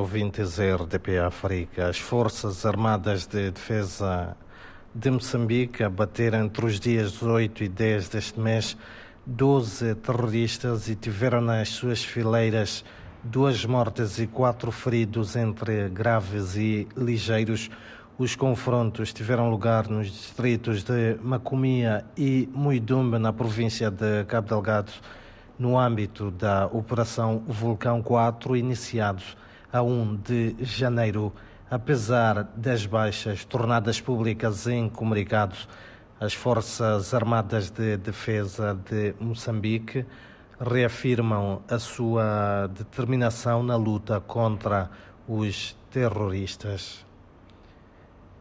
ouvintes RDP África. As Forças Armadas de Defesa de Moçambique abateram entre os dias 8 e 10 deste mês 12 terroristas e tiveram nas suas fileiras duas mortes e quatro feridos, entre graves e ligeiros. Os confrontos tiveram lugar nos distritos de Macomia e Muidumbe, na província de Cabo Delgado no âmbito da Operação Vulcão 4, iniciados a 1 de janeiro. Apesar das baixas tornadas públicas em comunicados, as Forças Armadas de Defesa de Moçambique reafirmam a sua determinação na luta contra os terroristas.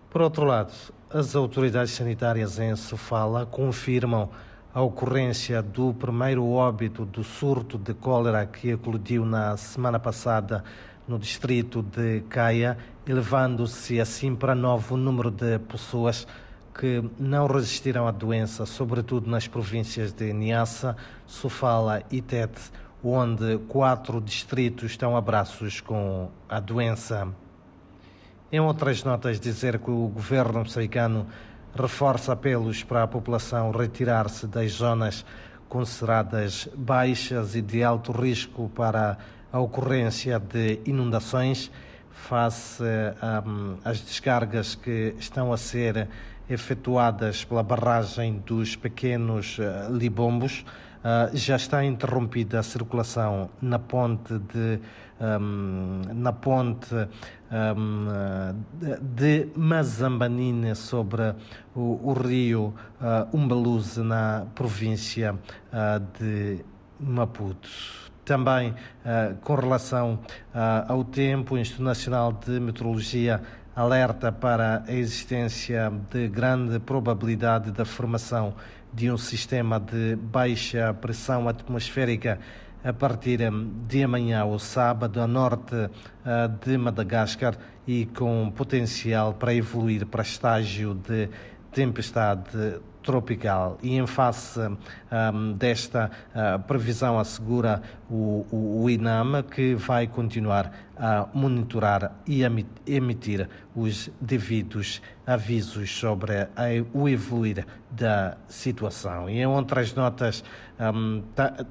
Por outro lado, as autoridades sanitárias em Sofala confirmam a ocorrência do primeiro óbito do surto de cólera que eclodiu na semana passada no distrito de Caia, elevando-se assim para novo o número de pessoas que não resistiram à doença, sobretudo nas províncias de Niassa, Sofala e Tete, onde quatro distritos estão a braços com a doença. Em outras notas, dizer que o governo moçambicano reforça apelos para a população retirar-se das zonas consideradas baixas e de alto risco para a ocorrência de inundações face um, às descargas que estão a ser efetuadas pela barragem dos pequenos uh, libombos. Uh, já está interrompida a circulação na ponte de um, na ponte um, de Mazambanine sobre o, rio uh, Umbaluze na província de Maputo. Também uh, com relação ao tempo, o Instituto Nacional de Meteorologia alerta para a existência de grande probabilidade da formação de um sistema de baixa pressão atmosférica a partir de amanhã ou sábado a norte eh, de Madagascar e com potencial para evoluir para estágio de tempestade tropical e em face um, desta uh, previsão assegura o, o, o, INAM que vai continuar a monitorar e a emitir os devidos avisos sobre a, o evoluir da situação. E em outras notas um,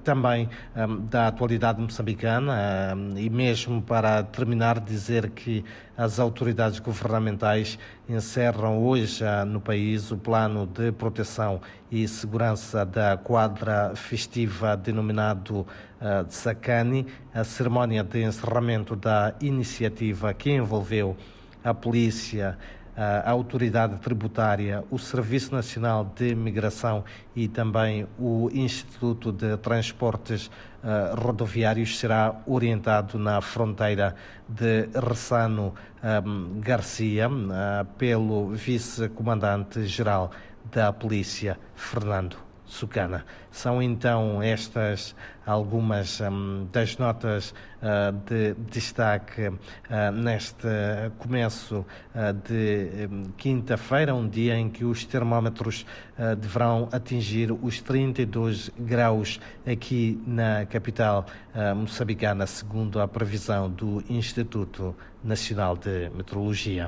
também um, da atualidade moçambicana hum, e mesmo para terminar dizer que as autoridades governamentais encerram hoje uh, no país o plano de proteção e segurança da quadra festiva denominado uh, Sakani, a cerimónia de encerramento da iniciativa que envolveu a polícia, a autoridade tributária, o Serviço Nacional de Migração e também o Instituto de Transportes uh, Rodoviários será orientado na fronteira de Ressano um, Garcia uh, pelo vice-comandante-geral da Polícia, Fernando Sucana. São então estas algumas um, das notas uh, de destaque uh, neste começo uh, de um, quinta-feira, um dia em que os termómetros deverão atingir os 32 graus aqui na capital moçambicana, segundo a previsão do Instituto Nacional de Meteorologia.